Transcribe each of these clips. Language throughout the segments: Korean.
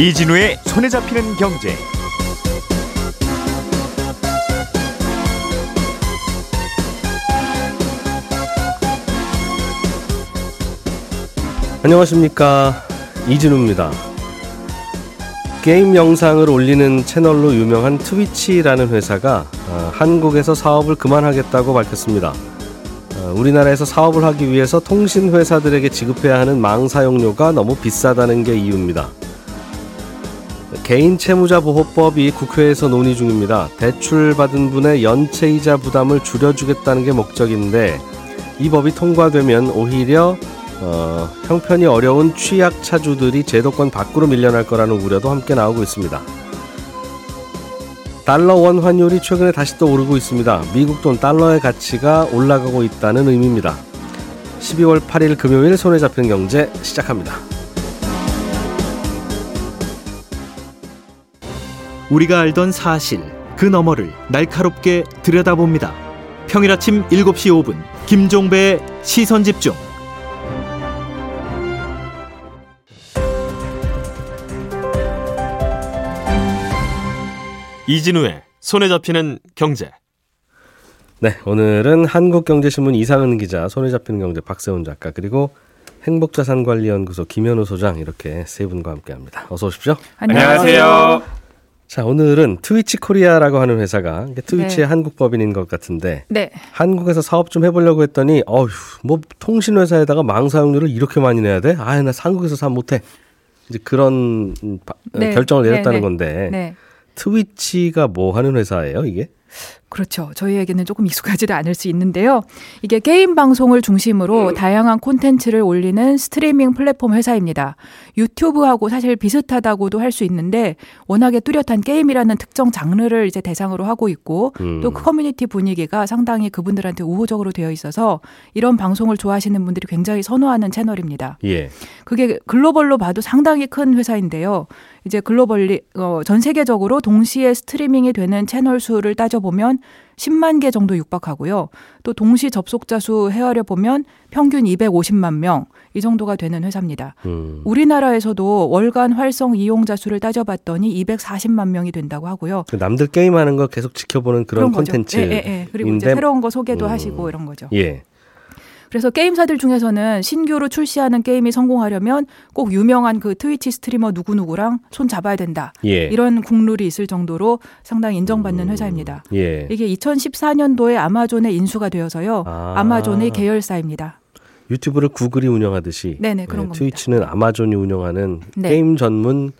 이진우의 손에 잡히는 경제. 안녕하십니까 이진우입니다. 게임 영상을 올리는 채널로 유명한 트위치라는 회사가 어, 한국에서 사업을 그만하겠다고 밝혔습니다. 어, 우리나라에서 사업을 하기 위해서 통신 회사들에게 지급해야 하는 망 사용료가 너무 비싸다는 게 이유입니다. 개인 채무자 보호법이 국회에서 논의 중입니다. 대출 받은 분의 연체이자 부담을 줄여주겠다는 게 목적인데 이 법이 통과되면 오히려 어, 형편이 어려운 취약 차주들이 제도권 밖으로 밀려날 거라는 우려도 함께 나오고 있습니다. 달러 원 환율이 최근에 다시 또 오르고 있습니다. 미국 돈 달러의 가치가 올라가고 있다는 의미입니다. 12월 8일 금요일 손에 잡힌 경제 시작합니다. 우리가 알던 사실 그 너머를 날카롭게 들여다봅니다. 평일 아침 7시 5분 김종배의 시선 집중. 이진우의 손에 잡히는 경제. 네, 오늘은 한국경제신문 이상은 기자, 손에 잡히는 경제 박세훈 작가, 그리고 행복자산관리연구소 김현우 소장 이렇게 세 분과 함께합니다. 어서 오십시오. 안녕하세요. 자, 오늘은 트위치 코리아라고 하는 회사가 트위치의 네. 한국 법인인 것 같은데 네. 한국에서 사업 좀 해보려고 했더니 어휴 뭐 통신 회사에다가 망 사용료를 이렇게 많이 내야 돼? 아, 나 한국에서 사업 못해. 이제 그런 네. 결정을 내렸다는 네, 네. 건데 네. 트위치가 뭐 하는 회사예요, 이게? 그렇죠. 저희에게는 조금 익숙하지도 않을 수 있는데요. 이게 게임 방송을 중심으로 다양한 콘텐츠를 올리는 스트리밍 플랫폼 회사입니다. 유튜브하고 사실 비슷하다고도 할 수 있는데 워낙에 뚜렷한 게임이라는 특정 장르를 이제 대상으로 하고 있고 음. 또그 커뮤니티 분위기가 상당히 그분들한테 우호적으로 되어 있어서 이런 방송을 좋아하시는 분들이 굉장히 선호하는 채널입니다. 예. 그게 글로벌로 봐도 상당히 큰 회사인데요. 이제 globally 어, 전 세계적으로 동시에 스트리밍이 되는 채널 수를 따져 보면 10만 개 정도 육박하고요. 또 동시 접속자 수 헤아려 보면 평균 250만 명 이 정도가 되는 회사입니다. 음. 우리나라에서도 월간 활성 이용자 수를 따져봤더니 240만 명이 된다고 하고요. 그 남들 게임하는 거 계속 지켜보는 그런. 콘텐츠. 예, 예, 예. 그리고 이제 새로운 거 소개도 음. 하시고 이런 거죠. 예. 그래서 게임사들 중에서는 신규로 출시하는 게임이 성공하려면 꼭 유명한 그 트위치 스트리머 누구누구랑 손 잡아야 된다. 예. 이런 국룰이 있을 정도로 상당히 인정받는 음. 회사입니다. 예. 이게 2014년도에 아마존에 인수가 되어서요. 아. 아마존의 계열사입니다. 유튜브를 구글이 운영하듯이 네네, 그런 겁니다. 트위치는 아마존이 운영하는 네. 게임 전문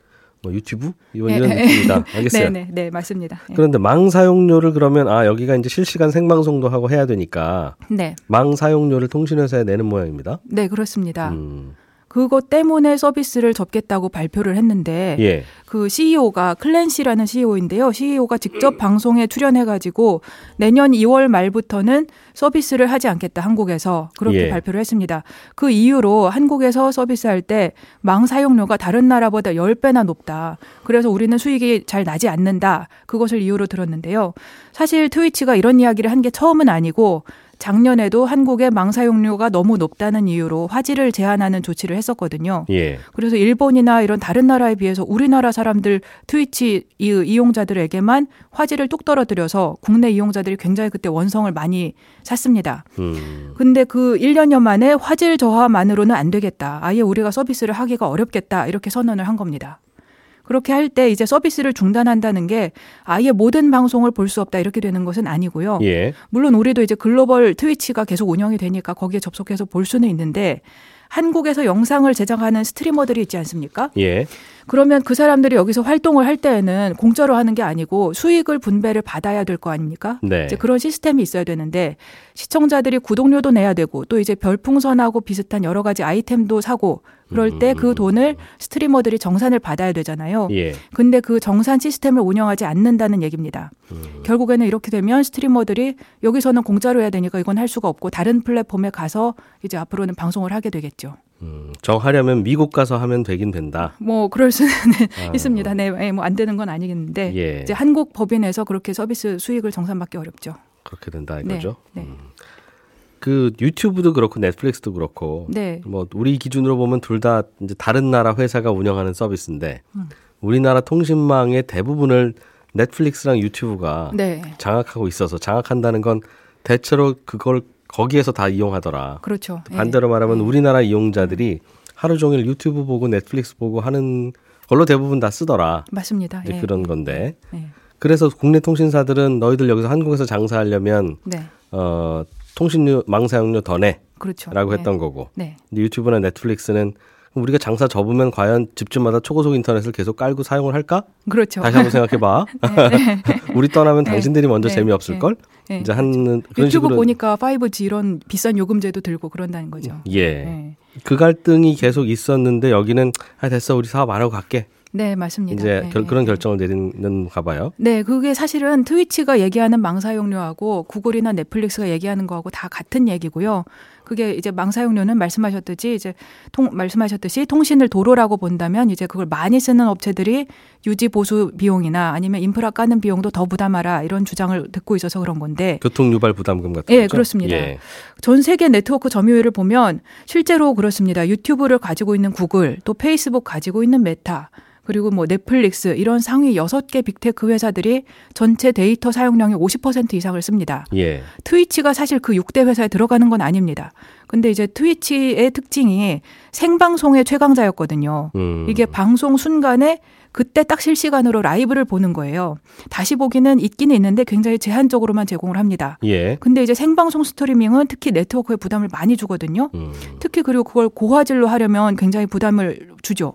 뭐 유튜브 이런 예, 이런 예. 느낌이다. 알겠어요. 네네, 네 맞습니다. 예. 그런데 망 사용료를 그러면 아 여기가 이제 실시간 생방송도 하고 해야 되니까 네, 망 사용료를 통신회사에 내는 모양입니다. 네 그렇습니다. 음, 그것 때문에 서비스를 접겠다고 발표를 했는데 예. 그 CEO가 클랜시라는 CEO인데요. CEO가 직접 방송에 출연해가지고 내년 2월 말부터는 서비스를 하지 않겠다 한국에서 그렇게 예. 발표를 했습니다. 그 이유로 한국에서 서비스할 때 망 사용료가 다른 나라보다 10배나 높다. 그래서 우리는 수익이 잘 나지 않는다. 그것을 이유로 들었는데요. 사실 트위치가 이런 이야기를 한 게 처음은 아니고 작년에도 한국의 망 사용료가 너무 높다는 이유로 화질을 제한하는 조치를 했었거든요. 예. 그래서 일본이나 이런 다른 나라에 비해서 우리나라 사람들 트위치 이- 이용자들에게만 화질을 뚝 떨어뜨려서 국내 이용자들이 굉장히 그때 원성을 많이 샀습니다. 음. 근데 그 1년여 만에 화질 저하만으로는 안 되겠다. 아예 우리가 서비스를 하기가 어렵겠다. 이렇게 선언을 한 겁니다. 그렇게 할 때 이제 서비스를 중단한다는 게 아예 모든 방송을 볼 수 없다 이렇게 되는 것은 아니고요. 예. 물론 우리도 이제 글로벌 트위치가 계속 운영이 되니까 거기에 접속해서 볼 수는 있는데 한국에서 영상을 제작하는 스트리머들이 있지 않습니까? 예. 그러면 그 사람들이 여기서 활동을 할 때에는 공짜로 하는 게 아니고 수익을 분배를 받아야 될 거 아닙니까? 네. 이제 그런 시스템이 있어야 되는데 시청자들이 구독료도 내야 되고 또 이제 별풍선하고 비슷한 여러 가지 아이템도 사고 그럴 때 그 돈을 스트리머들이 정산을 받아야 되잖아요. 예. 근데 그 정산 시스템을 운영하지 않는다는 얘기입니다. 음. 결국에는 이렇게 되면 스트리머들이 여기서는 공짜로 해야 되니까 이건 할 수가 없고 다른 플랫폼에 가서 이제 앞으로는 방송을 하게 되겠죠. 음, 정하려면 미국 가서 하면 되긴 된다. 뭐 그럴 수는 아. 있습니다. 네, 뭐안 되는 건 아니겠는데 예. 이제 한국 법인에서 그렇게 서비스 수익을 정산받기 어렵죠. 그렇게 된다 네, 이거죠. 네. 음. 그 유튜브도 그렇고 넷플릭스도 그렇고 네. 뭐 우리 기준으로 보면 둘 다 이제 다른 나라 회사가 운영하는 서비스인데 음. 우리나라 통신망의 대부분을 넷플릭스랑 유튜브가 네. 장악하고 있어서 장악한다는 건 대체로 그걸 거기에서 다 이용하더라. 그렇죠. 예. 반대로 말하면 우리나라 이용자들이 하루 종일 유튜브 보고 넷플릭스 보고 하는 걸로 대부분 다 쓰더라. 맞습니다. 이제 예. 그런 건데. 예. 그래서 국내 통신사들은 너희들 여기서 한국에서 장사하려면 네. 어 통신료 망사용료 더 내라고 그렇죠. 했던 거고. 네. 근데 유튜브나 넷플릭스는 우리가 장사 접으면 과연 집집마다 초고속 인터넷을 계속 깔고 사용을 할까? 그렇죠. 다시 한번 생각해봐. 우리 떠나면 네. 당신들이 먼저 네. 재미없을 걸. 네. 이제 하는 그런 유튜브 식으로 보니까 5G 이런 비싼 요금제도 들고 그런다는 거죠. 예. 네. 그 갈등이 계속 있었는데 여기는 아 됐어 우리 사업 안 하고 갈게. 네, 맞습니다. 이제 네, 결- 네, 그런 네. 결정을 내리는가 봐요. 네, 그게 사실은 트위치가 얘기하는 망사용료하고 구글이나 넷플릭스가 얘기하는 거하고 다 같은 얘기고요. 그게 이제 망사용료는 말씀하셨듯이 이제 통 말씀하셨듯이 통신을 도로라고 본다면 이제 그걸 많이 쓰는 업체들이 유지 보수 비용이나 아니면 인프라 까는 비용도 더 부담하라 이런 주장을 듣고 있어서 그런 건데 교통 유발 부담금 같은 예, 거죠? 그렇습니다. 예. 전 세계 네트워크 점유율을 보면 실제로 그렇습니다. 유튜브를 가지고 있는 구글, 또 페이스북 가지고 있는 메타, 그리고 뭐 넷플릭스 이런 상위 6개 빅테크 회사들이 전체 데이터 사용량의 50% 이상을 씁니다. 예. 트위치가 사실 그 6대 회사에 들어가는 건 아닙니다. 근데 이제 트위치의 특징이 생방송의 최강자였거든요. 음. 이게 방송 순간에 그때 딱 실시간으로 라이브를 보는 거예요. 다시 보기는 있기는 있는데 굉장히 제한적으로만 제공을 합니다. 예. 근데 이제 생방송 스트리밍은 특히 네트워크에 부담을 많이 주거든요. 음. 특히 그리고 그걸 고화질로 하려면 굉장히 부담을 주죠.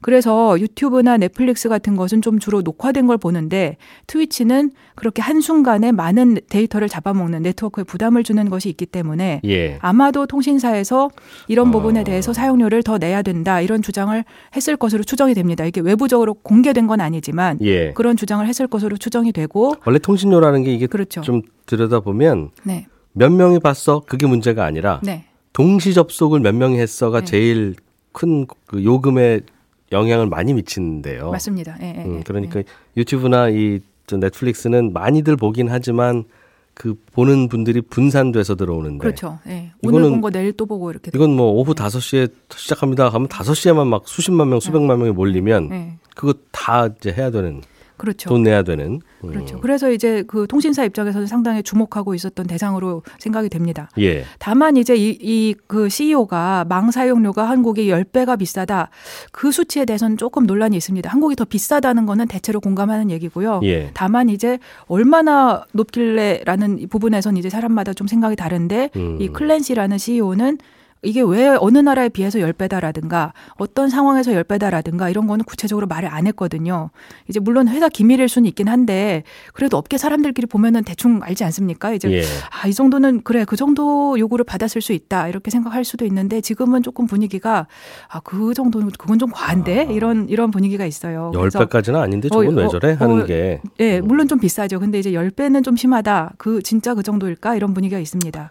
그래서 유튜브나 넷플릭스 같은 것은 좀 주로 녹화된 걸 보는데 트위치는 그렇게 한순간에 많은 데이터를 잡아먹는 네트워크에 부담을 주는 것이 있기 때문에 예. 아마도 통신사에서 이런 어. 부분에 대해서 사용료를 더 내야 된다 이런 주장을 했을 것으로 추정이 됩니다. 이게 외부적으로 공개된 건 아니지만 예. 그런 주장을 했을 것으로 추정이 되고 원래 통신료라는 게 이게 그렇죠. 좀 들여다 보면 네, 몇 명이 봤어 그게 문제가 아니라 네, 동시 접속을 몇 명이 했어가 네. 제일 큰 그 요금에 영향을 많이 미치는데요. 맞습니다. 예, 예, 음, 예. 그러니까 유튜브나 이저 넷플릭스는 많이들 보긴 하지만 그 보는 분들이 분산돼서 들어오는데 그렇죠. 예. 오늘 본 거 내일 또 보고 이렇게. 이건 뭐 오후 5시에 시작합니다. 하면 5시에만 막 수십만 명, 수백만 명이 몰리면 예. 그거 다 이제 해야 되는 그렇죠. 돈 내야 되는. 음. 그렇죠. 그래서 이제 그 통신사 입장에서는 상당히 주목하고 있었던 대상으로 생각이 됩니다. 예. 다만 이제 이, 이 그 CEO가 망 사용료가 한국이 10배가 비싸다. 그 수치에 대해서는 조금 논란이 있습니다. 한국이 더 비싸다는 거는 대체로 공감하는 얘기고요. 예. 다만 이제 얼마나 높길래라는 이 부분에선 이제 사람마다 좀 생각이 다른데 음. 이 클랜시라는 CEO는 이게 왜 어느 나라에 비해서 10배다라든가 어떤 상황에서 10배다라든가 이런 거는 구체적으로 말을 안 했거든요. 이제 물론 회사 기밀일 수는 있긴 한데 그래도 업계 사람들끼리 보면은 대충 알지 않습니까? 이제 예. 아, 이 정도는 그래. 그 정도 요구를 받았을 수 있다. 이렇게 생각할 수도 있는데 지금은 조금 분위기가 아, 그 정도는 그건 좀 과한데 이런 이런 분위기가 있어요. 열 그래서 배까지는 아닌데 저건 어, 왜 어, 저래 어, 하는 게 예, 물론 좀 비싸죠. 근데 이제 10배는 좀 심하다. 그 진짜 그 정도일까? 이런 분위기가 있습니다.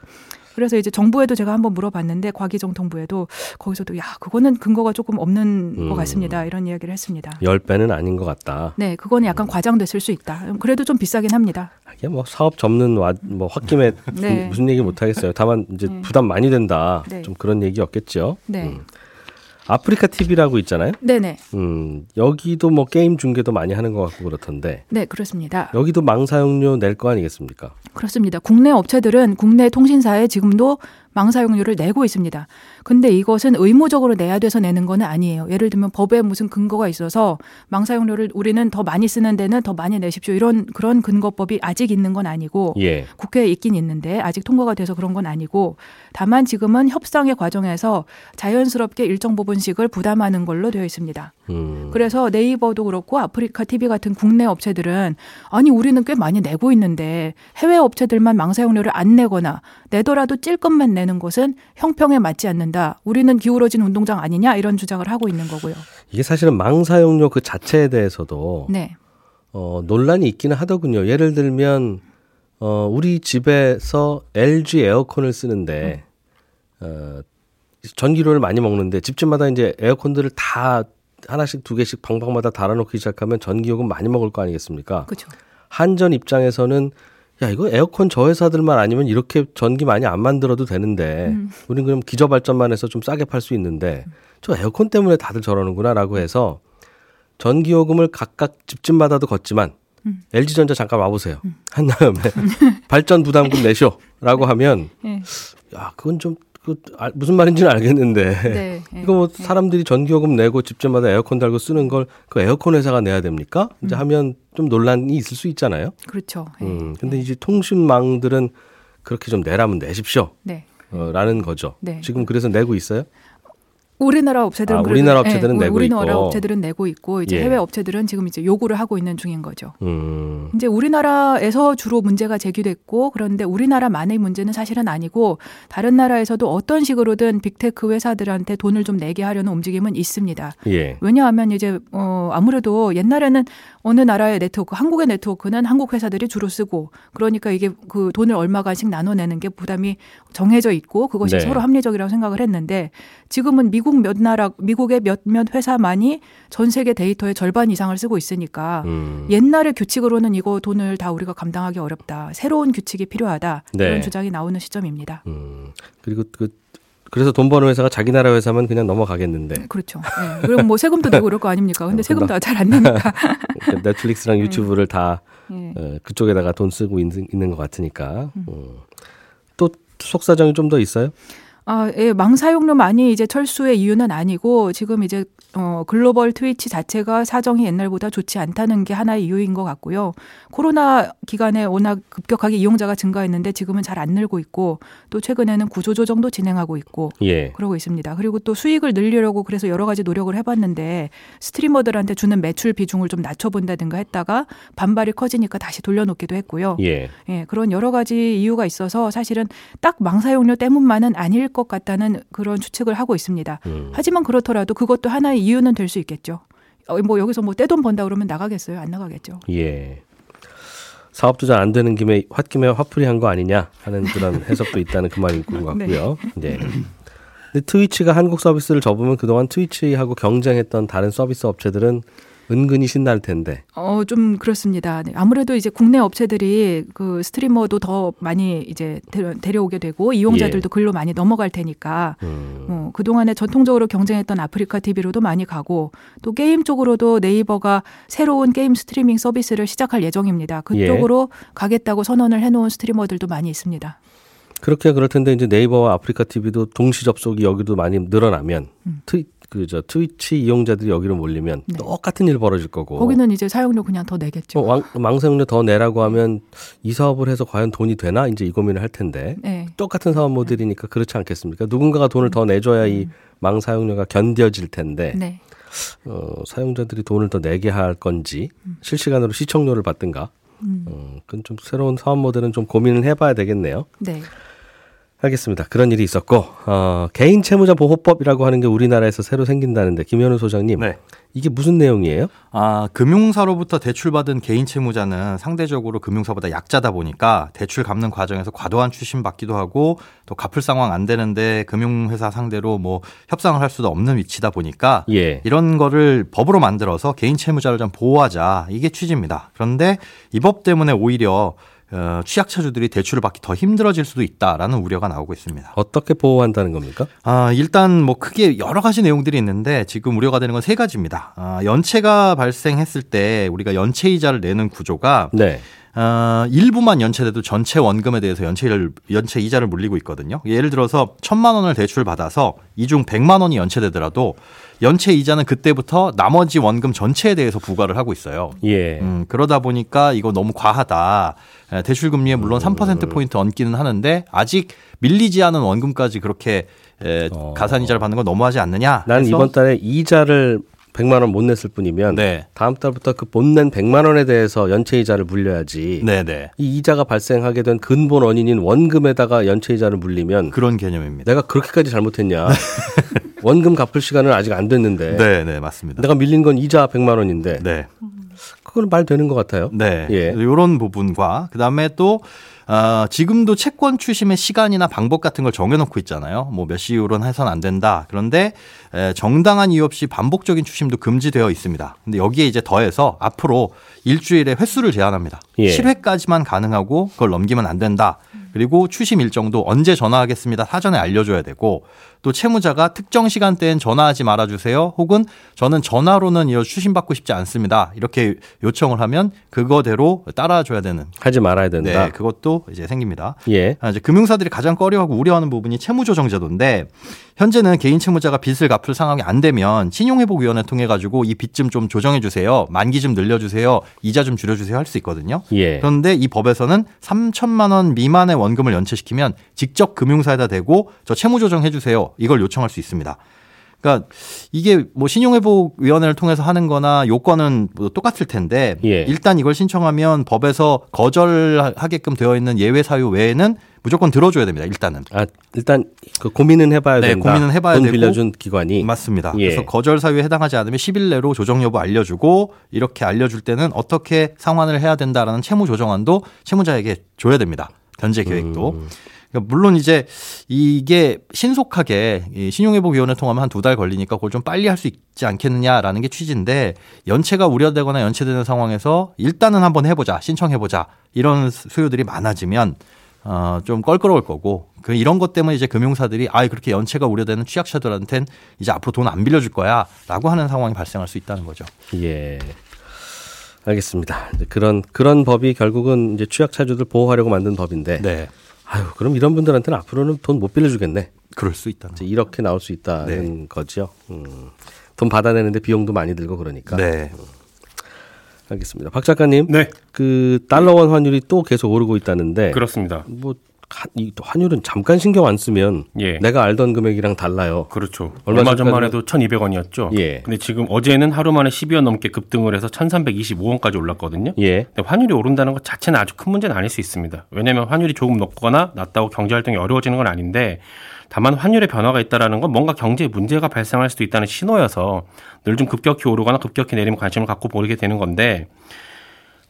그래서 이제 정부에도 제가 한번 물어봤는데 과기정통부에도 거기서도 야, 그거는 근거가 조금 없는 음. 것 같습니다. 이런 이야기를 했습니다. 열 배는 아닌 것 같다. 네, 그거는 약간 과장됐을 수 있다. 그래도 좀 비싸긴 합니다. 이게 뭐 사업 접는 와, 뭐 홧김에 네. 무슨 얘기 못 하겠어요. 다만 이제 네. 부담 많이 된다. 네. 좀 그런 얘기였겠죠. 네. 음. 아프리카 TV라고 있잖아요. 네네. 음, 여기도 뭐 게임 중계도 많이 하는 것 같고 그렇던데 네, 그렇습니다. 여기도 망사용료 낼 거 아니겠습니까? 그렇습니다. 국내 업체들은 국내 통신사에 지금도 망사용료를 내고 있습니다. 근데 이것은 의무적으로 내야 돼서 내는 건 아니에요. 예를 들면 법에 무슨 근거가 있어서 망사용료를 우리는 더 많이 쓰는 데는 더 많이 내십시오. 이런 그런 근거법이 아직 있는 건 아니고 예. 국회에 있긴 있는데 아직 통과가 돼서 그런 건 아니고 다만 지금은 협상의 과정에서 자연스럽게 일정 부분씩을 부담하는 걸로 되어 있습니다. 음. 그래서 네이버도 그렇고 아프리카 TV 같은 국내 업체들은 아니 우리는 꽤 많이 내고 있는데 해외 업체들만 망사용료를 안 내거나 내더라도 찔끔만 내는 것은 형평에 맞지 않는다. 우리는 기울어진 운동장 아니냐 이런 주장을 하고 있는 거고요. 이게 사실은 망사용료 그 자체에 대해서도 네. 어, 논란이 있기는 하더군요. 예를 들면 어, 우리 집에서 LG 에어컨을 쓰는데 어, 전기료를 많이 먹는데 집집마다 이제 에어컨들을 다 하나씩 두 개씩 방방마다 달아놓기 시작하면 전기요금 많이 먹을 거 아니겠습니까? 그렇죠. 한전 입장에서는 야 이거 에어컨 저 회사들만 아니면 이렇게 전기 많이 안 만들어도 되는데 음. 우리는 그럼 기저 발전만 해서 좀 싸게 팔 수 있는데 저 에어컨 때문에 다들 저러는구나라고 해서 전기요금을 각각 집집마다도 걷지만 음. LG전자 잠깐 와보세요. 한 다음에 발전 부담금 내쇼라고 하면 네. 야 그건 좀 그, 아, 무슨 말인지는 알겠는데 네. 네. 이거 뭐 네. 사람들이 전기요금 내고 집집마다 에어컨 달고 쓰는 걸 그 에어컨 회사가 내야 됩니까? 이제 음. 하면 좀 논란이 있을 수 있잖아요. 그렇죠. 네. 음, 근데 이제 통신망들은 그렇게 좀 내라면 내십시오. 네. 어, 라는 거죠. 네. 지금 그래서 내고 있어요? 우리나라 업체들은 아, 우리나라 업체들은 네, 내고 우리나라 있고. 업체들은 내고 있고 이제 예. 해외 업체들은 지금 이제 요구를 하고 있는 중인 거죠. 음, 이제 우리나라에서 주로 문제가 제기됐고 그런데 우리나라만의 문제는 사실은 아니고 다른 나라에서도 어떤 식으로든 빅테크 회사들한테 돈을 좀 내게 하려는 움직임은 있습니다. 예. 왜냐하면 이제 어 아무래도 옛날에는 어느 나라의 네트워크, 한국의 네트워크는 한국 회사들이 주로 쓰고 그러니까 이게 그 돈을 얼마간씩 나눠내는 게 부담이 정해져 있고 그것이 네. 서로 합리적이라고 생각을 했는데 지금은 미국 몇 나라, 미국의 몇몇 회사만이 전 세계 데이터의 절반 이상을 쓰고 있으니까 음, 옛날의 규칙으로는 이거 돈을 다 우리가 감당하기 어렵다. 새로운 규칙이 필요하다. 네. 그런 주장이 나오는 시점입니다. 음. 그리고 그 그래서 돈 버는 회사가 자기 나라 회사면 그냥 넘어가겠는데 그렇죠. 네. 그리고 뭐 세금도 내고 그럴 거 아닙니까? 근데 어, 세금도 잘 안 내니까. 그 넷플릭스랑 유튜브를 다 예. 어, 그쪽에다가 돈 쓰고 있는, 있는 것 같으니까 음. 또 속사정이 좀 더 있어요? 아, 예, 망 사용료 많이 이제 철수의 이유는 아니고 지금 이제 어 글로벌 트위치 자체가 사정이 옛날보다 좋지 않다는 게 하나의 이유인 것 같고요. 코로나 기간에 워낙 급격하게 이용자가 증가했는데 지금은 잘 안 늘고 있고 또 최근에는 구조조정도 진행하고 있고 예. 그러고 있습니다. 그리고 또 수익을 늘리려고 그래서 여러 가지 노력을 해봤는데 스트리머들한테 주는 매출 비중을 좀 낮춰본다든가 했다가 반발이 커지니까 다시 돌려놓기도 했고요. 예. 예, 그런 여러 가지 이유가 있어서 사실은 딱 망사용료 때문만은 아닐 것 같다는 그런 추측을 하고 있습니다. 음. 하지만 그렇더라도 그것도 하나의 이유는 될 수 있겠죠. 어, 뭐 여기서 뭐 떼돈 번다 그러면 나가겠어요? 안 나가겠죠. 예. 사업도 잘 안 되는 김에 홧김에 화풀이 한 거 아니냐 하는 그런 해석도 있다는 그 말인 것 같고요. 네. 근데 트위치가 한국 서비스를 접으면 그동안 트위치하고 경쟁했던 다른 서비스 업체들은 은근히 신날 텐데. 어, 좀 그렇습니다. 네. 아무래도 이제 국내 업체들이 그 스트리머도 더 많이 이제 데려, 데려오게 되고 이용자들도 예. 글로 많이 넘어갈 테니까 음. 뭐 그동안에 전통적으로 경쟁했던 아프리카 TV로도 많이 가고 또 게임 쪽으로도 네이버가 새로운 게임 스트리밍 서비스를 시작할 예정입니다. 예. 그쪽으로 가겠다고 선언을 해놓은 스트리머들도 많이 있습니다. 그렇게 그럴 텐데 이제 네이버와 아프리카 TV도 동시 접속이 여기도 많이 늘어나면 음. 트위 그 저 트위치 이용자들이 여기로 몰리면 네. 똑같은 일 벌어질 거고. 거기는 이제 사용료 그냥 더 내겠죠. 어, 왕, 망사용료 더 내라고 하면 이 사업을 해서 과연 돈이 되나 이제 이 고민을 할 텐데 네. 똑같은 사업 모델이니까 그렇지 않겠습니까? 누군가가 돈을 더 내줘야 이 망사용료가 견뎌질 텐데 네. 어, 사용자들이 돈을 더 내게 할 건지 실시간으로 시청료를 받든가 음. 어, 그건 좀 새로운 사업 모델은 좀 고민을 해봐야 되겠네요. 네. 알겠습니다. 그런 일이 있었고 어, 개인 채무자 보호법이라고 하는 게 우리나라에서 새로 생긴다는데 김현우 소장님 네. 이게 무슨 내용이에요? 아, 금융사로부터 대출받은 개인 채무자는 상대적으로 금융사보다 약자다 보니까 대출 갚는 과정에서 과도한 추심 받기도 하고 또 갚을 상황 안 되는데 금융회사 상대로 뭐 협상을 할 수도 없는 위치다 보니까 예. 이런 거를 법으로 만들어서 개인 채무자를 좀 보호하자 이게 취지입니다. 그런데 이 법 때문에 오히려 어, 취약차주들이 대출을 받기 더 힘들어질 수도 있다라는 우려가 나오고 있습니다. 어떻게 보호한다는 겁니까? 아, 일단 뭐 크게 여러 가지 내용들이 있는데 지금 우려가 되는 건 세 가지입니다. 아, 연체가 발생했을 때 우리가 연체 이자를 내는 구조가 네. 어, 일부만 연체돼도 전체 원금에 대해서 연체를 연체 이자를 물리고 있거든요. 예를 들어서 천만 원을 대출 받아서 이중 백만 원이 연체되더라도 연체 이자는 그때부터 나머지 원금 전체에 대해서 부과를 하고 있어요. 예. 음, 그러다 보니까 이거 너무 과하다. 에, 대출 금리에 물론 음. 3% 포인트 얹기는 하는데 아직 밀리지 않은 원금까지 그렇게 에, 어. 가산 이자를 받는 건 너무하지 않느냐? 난 이번 달에 이자를 100만 원 못 냈을 뿐이면 네. 다음 달부터 그못낸 100만 원에 대해서 연체 이자를 물려야지. 네, 네. 이 이자가 발생하게 된 근본 원인인 원금에다가 연체 이자를 물리면 그런 개념입니다. 내가 그렇게까지 잘못했냐? 원금 갚을 시간은 아직 안 됐는데 네, 네, 맞습니다. 내가 밀린 건 이자 100만 원인데 네. 그건 말 되는 것 같아요. 네. 예. 이런 부분과 그다음에 또 어, 지금도 채권 추심의 시간이나 방법 같은 걸 정해놓고 있잖아요. 뭐 몇 시 이후로는 해선 안 된다. 그런데 에, 정당한 이유 없이 반복적인 추심도 금지되어 있습니다. 근데 여기에 이제 더해서 앞으로 일주일에 횟수를 제한합니다. 예. 7회까지만 가능하고 그걸 넘기면 안 된다. 그리고 추심 일정도 언제 전화하겠습니다. 사전에 알려줘야 되고 또 채무자가 특정 시간대엔 전화하지 말아주세요. 혹은 저는 전화로는 이어 추심받고 싶지 않습니다. 이렇게 요청을 하면 그거대로 따라줘야 되는 하지 말아야 된다. 네, 그것도 이제 생깁니다. 예. 아, 이제 금융사들이 가장 꺼려하고 우려하는 부분이 채무조정제도인데 현재는 개인 채무자가 빚을 갚을 상황이 안 되면 신용회복위원회 통해 가지고 이 빚 좀 좀 조정해 주세요, 만기 좀 늘려 주세요, 이자 좀 줄여 주세요 할 수 있거든요. 예. 그런데 이 법에서는 3천만 원 미만의 원금을 연체시키면 직접 금융사에다 대고 저 채무 조정해 주세요 이걸 요청할 수 있습니다. 그러니까 이게 뭐 신용회복위원회를 통해서 하는 거나 요건은 뭐 똑같을 텐데 예. 일단 이걸 신청하면 법에서 거절하게끔 되어 있는 예외 사유 외에는 무조건 들어줘야 됩니다. 일단은. 아, 일단 그 고민은 해봐야 네, 된다. 고민은 해봐야 돈 되고. 빌려준 기관이 맞습니다. 예. 그래서 거절 사유에 해당하지 않으면 10일 내로 조정 여부 알려주고 이렇게 알려줄 때는 어떻게 상환을 해야 된다라는 채무 조정안도 채무자에게 줘야 됩니다. 변제 계획도. 음. 그러니까 물론 이제 이게 신속하게 이 신용회복위원회 통하면 한 두 달 걸리니까 그걸 좀 빨리 할 수 있지 않겠느냐라는 게 취지인데 연체가 우려되거나 연체되는 상황에서 일단은 한번 해보자 신청해보자 이런 수요들이 많아지면 어, 좀 껄끄러울 거고 그 이런 것 때문에 이제 금융사들이 아 그렇게 연체가 우려되는 취약자들한텐 이제 앞으로 돈 안 빌려줄 거야라고 하는 상황이 발생할 수 있다는 거죠. 예. 알겠습니다. 그런 그런 법이 결국은 이제 취약차주들 보호하려고 만든 법인데. 네, 아유, 그럼 이런 분들한테는 앞으로는 돈 못 빌려주겠네. 그럴 수. 이제 이렇게 나올 수 있다는 거죠. 음. 돈 받아내는데 비용도 많이 들고 그러니까. 네, 알겠습니다. 박 작가님. 네, 그 달러원 환율이 또 계속 오르고 있다는데. 그렇습니다. 뭐 환율은 잠깐 신경 안 쓰면 예. 내가 알던 금액이랑 달라요. 그렇죠. 얼마 얼마, 전만 해도 1,200원이었죠. 예. 근데 지금 어제는 하루 만에 12원 넘게 급등을 해서 1,325원까지 올랐거든요. 예. 근데 환율이 오른다는 것 자체는 아주 큰 문제는 아닐 수 있습니다. 왜냐하면 환율이 조금 높거나 낮다고 경제 활동이 어려워지는 건 아닌데 다만 환율의 변화가 있다라는 건 뭔가 경제에 문제가 발생할 수도 있다는 신호여서 늘 좀 급격히 오르거나 급격히 내리면 관심을 갖고 보게 되는 건데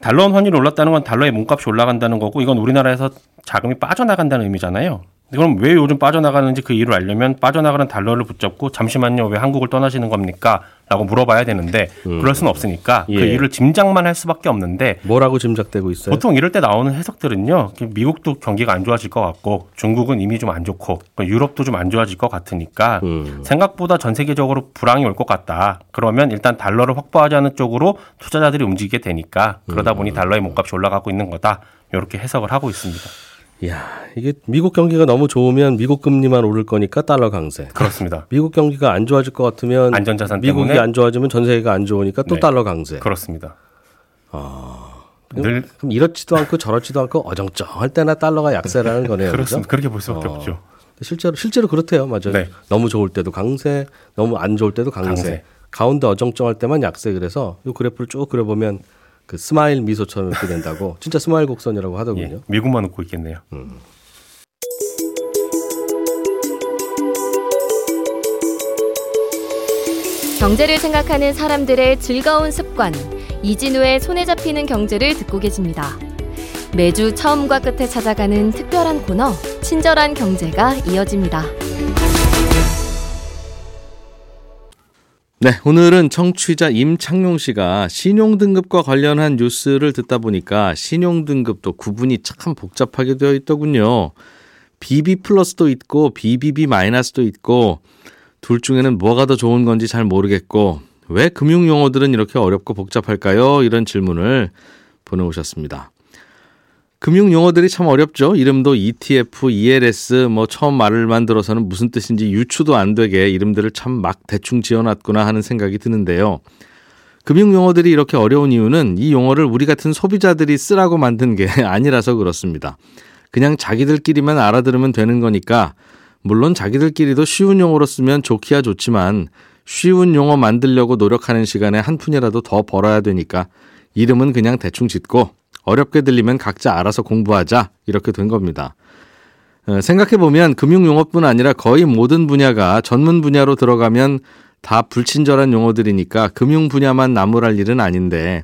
달러 원 환율이 올랐다는 건 달러의 몸값이 올라간다는 거고 이건 우리나라에서 자금이 빠져나간다는 의미잖아요. 그럼 왜 요즘 빠져나가는지 그 이유를 알려면 빠져나가는 달러를 붙잡고 잠시만요 왜 한국을 떠나시는 겁니까? 라고 물어봐야 되는데 그럴 수는 없으니까 예. 그 이유를 짐작만 할 수밖에 없는데 뭐라고 짐작되고 있어요? 보통 이럴 때 나오는 해석들은요. 미국도 경기가 안 좋아질 것 같고 중국은 이미 좀 안 좋고 유럽도 좀 안 좋아질 것 같으니까 음. 생각보다 전 세계적으로 불황이 올 것 같다. 그러면 일단 달러를 확보하자는 쪽으로 투자자들이 움직이게 되니까 그러다 보니 달러의 몸값이 올라가고 있는 거다. 이렇게 해석을 하고 있습니다. 야, 이게 미국 경기가 너무 좋으면 미국 금리만 오를 거니까 달러 강세. 그렇습니다. 미국 경기가 안 좋아질 것 같으면 안전자산 미국이 때문에 안 좋아지면 전 세계가 안 좋으니까 또 네. 달러 강세. 그렇습니다. 아. 늘 그럼 이렇지도 않고 저렇지도 않고 어정쩡할 때나 달러가 약세라는 거네요. 그렇습니다. 그렇게 볼 수밖에 어. 없죠. 실제로 실제로 그렇대요. 맞아요. 네. 너무 좋을 때도 강세, 너무 안 좋을 때도 강세. 강세. 가운데 어정쩡할 때만 약세. 그래서 이 그래프를 쭉 그려보면 그 smile 미소처럼 이렇게 된다고. 진짜 smile 곡선이라고 하더군요. 예, 미국만 웃고 있겠네요. 경제를 생각하는 사람들의 즐거운 습관 이진우의 손에 잡히는 경제를 듣고 계십니다. 매주 처음과 끝에 찾아가는 특별한 코너 친절한 경제가 이어집니다. 네, 오늘은 청취자 임창용 씨가 신용등급과 관련한 뉴스를 듣다 보니까 신용등급도 구분이 참 복잡하게 되어 있더군요. BB 플러스도 있고 BBB 마이너스도 있고 둘 중에는 뭐가 더 좋은 건지 잘 모르겠고 왜 금융 용어들은 이렇게 어렵고 복잡할까요? 이런 질문을 보내오셨습니다. 금융 용어들이 참 어렵죠. 이름도 ETF, ELS 뭐 처음 말을 만들어서는 무슨 뜻인지 유추도 안 되게 이름들을 참 막 대충 지어놨구나 하는 생각이 드는데요. 금융 용어들이 이렇게 어려운 이유는 이 용어를 우리 같은 소비자들이 쓰라고 만든 게 아니라서 그렇습니다. 그냥 자기들끼리만 알아들으면 되는 거니까 물론 자기들끼리도 쉬운 용어로 쓰면 좋기야 좋지만 쉬운 용어 만들려고 노력하는 시간에 한 푼이라도 더 벌어야 되니까 이름은 그냥 대충 짓고 어렵게 들리면 각자 알아서 공부하자 이렇게 된 겁니다. 어, 생각해보면 금융용어뿐 아니라 거의 모든 분야가 전문 분야로 들어가면 다 불친절한 용어들이니까 금융 분야만 나무랄 일은 아닌데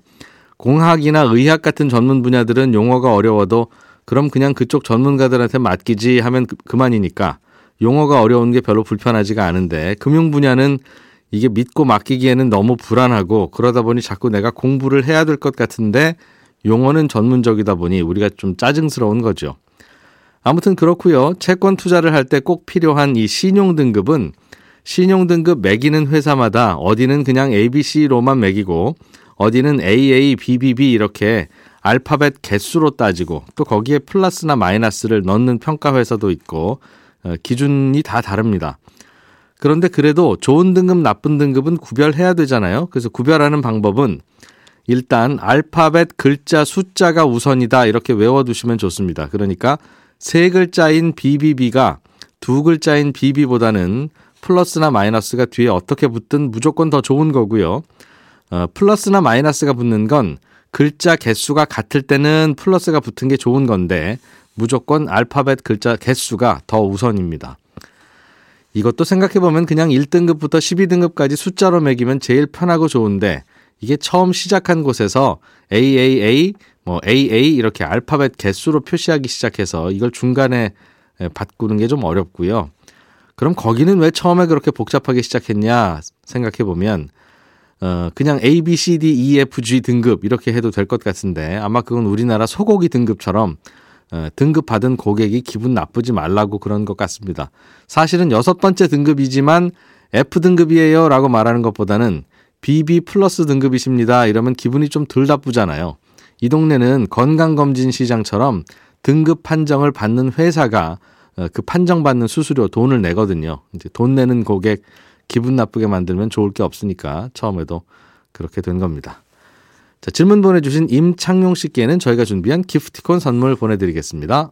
공학이나 의학 같은 전문 분야들은 용어가 어려워도 그럼 그냥 그쪽 전문가들한테 맡기지 하면 그- 그만이니까 용어가 어려운 게 별로 불편하지가 않은데 금융 분야는 이게 믿고 맡기기에는 너무 불안하고 그러다 보니 자꾸 내가 공부를 해야 될 것 같은데 용어는 전문적이다 보니 우리가 좀 짜증스러운 거죠. 아무튼 그렇고요. 채권 투자를 할 때 꼭 필요한 이 신용 등급은 신용 등급 매기는 회사마다 어디는 그냥 ABC로만 매기고 어디는 AA, BBB 이렇게 알파벳 개수로 따지고 또 거기에 플러스나 마이너스를 넣는 평가 회사도 있고 어, 기준이 다 다릅니다. 그런데 그래도 좋은 등급, 나쁜 등급은 구별해야 되잖아요. 그래서 구별하는 방법은 일단 알파벳 글자 숫자가 우선이다 이렇게 외워두시면 좋습니다. 그러니까 세 글자인 BBB가 두 글자인 BB보다는 플러스나 마이너스가 뒤에 어떻게 붙든 무조건 더 좋은 거고요. 어, 플러스나 마이너스가 붙는 건 글자 개수가 같을 때는 플러스가 붙은 게 좋은 건데 무조건 알파벳 글자 개수가 더 우선입니다. 이것도 생각해보면 그냥 1등급부터 12등급까지 숫자로 매기면 제일 편하고 좋은데 이게 처음 시작한 곳에서 AAA, 뭐 AA 이렇게 알파벳 개수로 표시하기 시작해서 이걸 중간에 바꾸는 게 좀 어렵고요. 그럼 거기는 왜 처음에 그렇게 복잡하게 시작했냐 생각해 보면 어, 그냥 A, B, C, D, E, F, G 등급 이렇게 해도 될 것 같은데 아마 그건 우리나라 소고기 등급처럼 어, 등급 받은 고객이 기분 나쁘지 말라고 그런 것 같습니다. 사실은 여섯 번째 등급이지만 F 등급이에요 라고 말하는 것보다는 BB 플러스 등급이십니다. 이러면 기분이 좀 덜 나쁘잖아요. 이 동네는 건강검진 시장처럼 등급 판정을 받는 회사가 어, 그 판정받는 수수료 돈을 내거든요. 이제 돈 내는 고객 기분 나쁘게 만들면 좋을 게 없으니까 처음에도 그렇게 된 겁니다. 자, 질문 보내주신 임창용 씨께는 저희가 준비한 기프티콘 선물 보내드리겠습니다.